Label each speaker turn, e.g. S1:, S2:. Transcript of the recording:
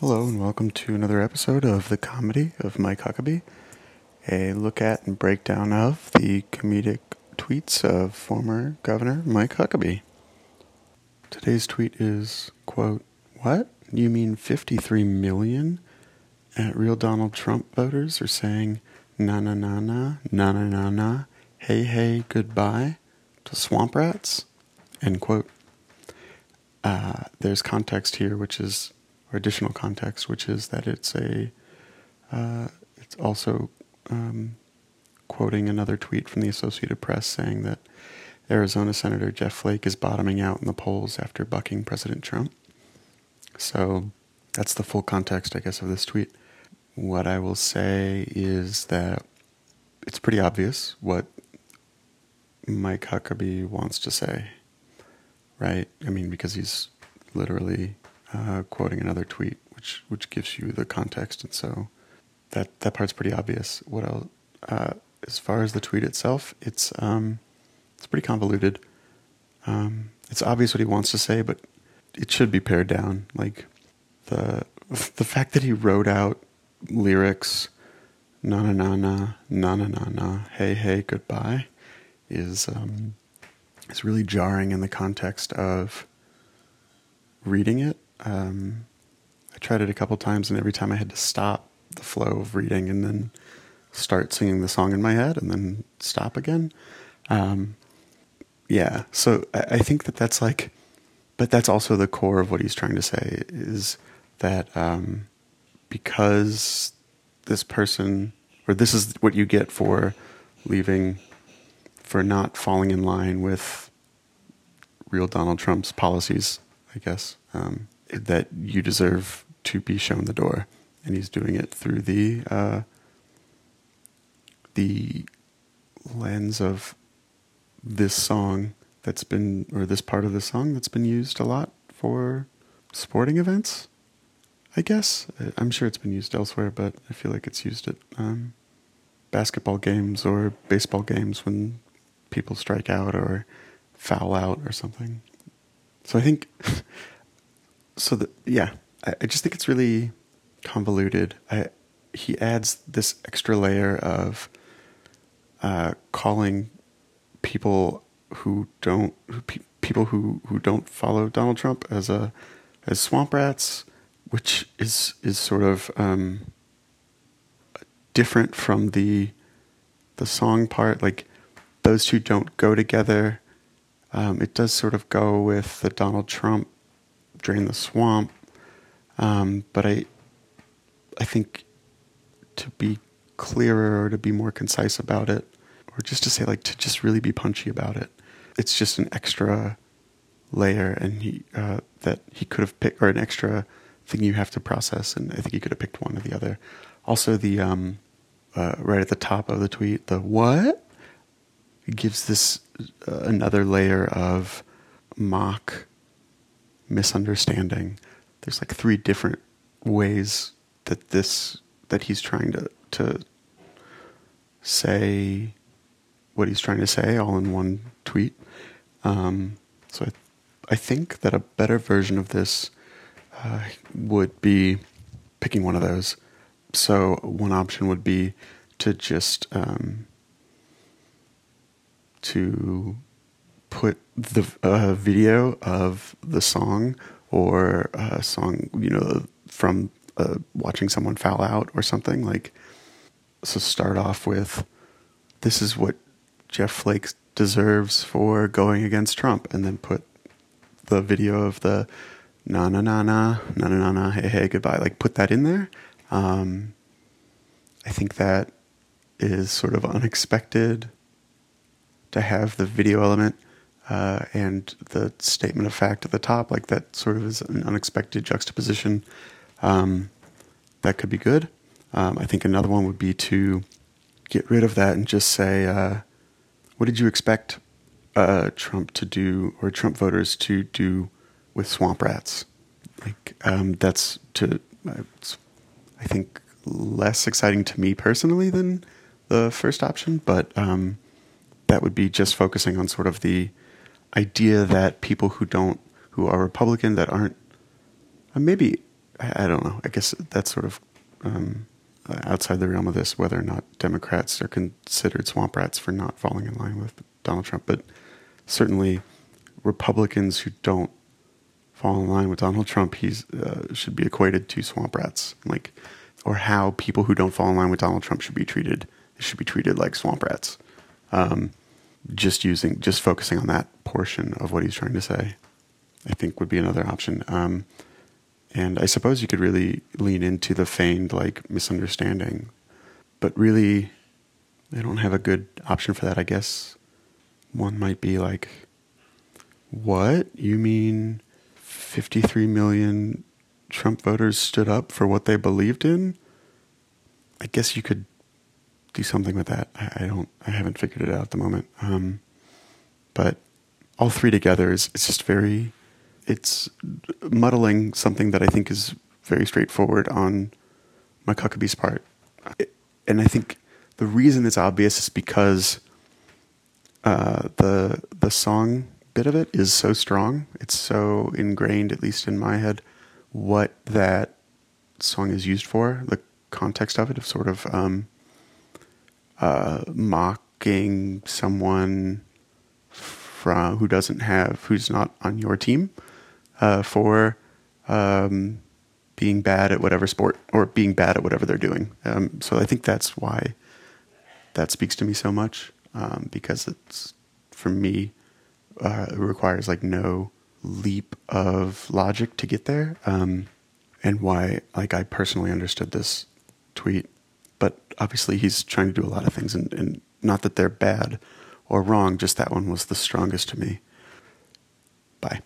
S1: Hello, and welcome to another episode of The Comedy of Mike Huckabee, a look at and breakdown of the comedic tweets of former Governor Mike Huckabee. Today's tweet is, quote, What? You mean 53 million at real Donald Trump voters are saying na na na na, na na na na, hey hey, goodbye to swamp rats? End quote. Uh, there's context here, which is or additional context, which is that it's a uh, it's also um, quoting another tweet from the Associated Press saying that Arizona Senator Jeff Flake is bottoming out in the polls after bucking President Trump. So that's the full context, I guess, of this tweet. What I will say is that it's pretty obvious what Mike Huckabee wants to say, right? I mean, because he's literally uh, quoting another tweet, which which gives you the context, and so that that part's pretty obvious. What else? Uh, as far as the tweet itself, it's um, it's pretty convoluted. Um, it's obvious what he wants to say, but it should be pared down. Like the the fact that he wrote out lyrics, na na na na na na na na, hey hey goodbye, is um, is really jarring in the context of reading it um, I tried it a couple times, and every time I had to stop the flow of reading and then start singing the song in my head and then stop again. Um, yeah, so I, I, think that that's like, but that's also the core of what he's trying to say is that um, because this person, or this is what you get for leaving, for not falling in line with real Donald Trump's policies, I guess. Um, that you deserve to be shown the door, and he's doing it through the uh, the lens of this song that's been, or this part of the song that's been used a lot for sporting events. I guess I'm sure it's been used elsewhere, but I feel like it's used at um, basketball games or baseball games when people strike out or foul out or something. So I think so the, yeah, I, I just think it's really convoluted. I, he adds this extra layer of uh, calling people who don't who, pe- people who, who don't follow Donald Trump as a as swamp rats, which is is sort of um, different from the the song part. Like those two don't go together. Um, it does sort of go with the Donald Trump drain the swamp. Um, but I, I think to be clearer or to be more concise about it, or just to say like to just really be punchy about it, it's just an extra layer, and he uh, that he could have picked, or an extra thing you have to process, and I think he could have picked one or the other. Also, the um, uh, right at the top of the tweet, the what gives this uh, another layer of mock misunderstanding. There's like three different ways that this that he's trying to to say what he's trying to say all in one tweet. Um, so I, I think that a better version of this uh, would be picking one of those. So one option would be to just um, to put the uh, video of the song or a song, you know, from uh, watching someone foul out or something like. So start off with, "This is what Jeff Flake deserves for going against Trump," and then put the video of the na na na na na na na na hey hey goodbye. Like put that in there. Um, I think that is sort of unexpected to have the video element uh, and the statement of fact at the top, like that sort of is an unexpected juxtaposition. Um, that could be good. Um, I think another one would be to get rid of that and just say, uh, what did you expect uh, Trump to do or Trump voters to do with swamp rats? Like um, that's to, I think, less exciting to me personally than the first option, but um, that would be just focusing on sort of the idea that people who don't, who are Republican, that aren't, uh, maybe, I, don't know. I guess that's sort of um, outside the realm of this, whether or not Democrats are considered swamp rats for not falling in line with Donald Trump. But certainly, Republicans who don't fall in line with Donald Trump, he's uh, should be equated to swamp rats. Like, or how people who don't fall in line with Donald Trump should be treated. They should be treated like swamp rats. Um, just using, just focusing on that portion of what he's trying to say, I think would be another option. Um, and I suppose you could really lean into the feigned like misunderstanding, but really, I don't have a good option for that. I guess one might be like, "What you mean? Fifty-three million Trump voters stood up for what they believed in?" I guess you could do something with that. I, I don't. I haven't figured it out at the moment. Um, but all three together is it's just very it's muddling something that I think is very straightforward on Mike Huckabee's part. And I think the reason it's obvious is because uh, the the song bit of it is so strong. It's so ingrained, at least in my head, what that song is used for. The context of it of sort of um, uh, mocking someone from who doesn't have who's not on your team uh, for um, being bad at whatever sport or being bad at whatever they're doing. Um, so I think that's why that speaks to me so much um, because it's for me uh, it requires like no leap of logic to get there, um, and why like I personally understood this tweet, but obviously he's trying to do a lot of things, and, and not that they're bad or wrong, just that one was the strongest to me. Bye.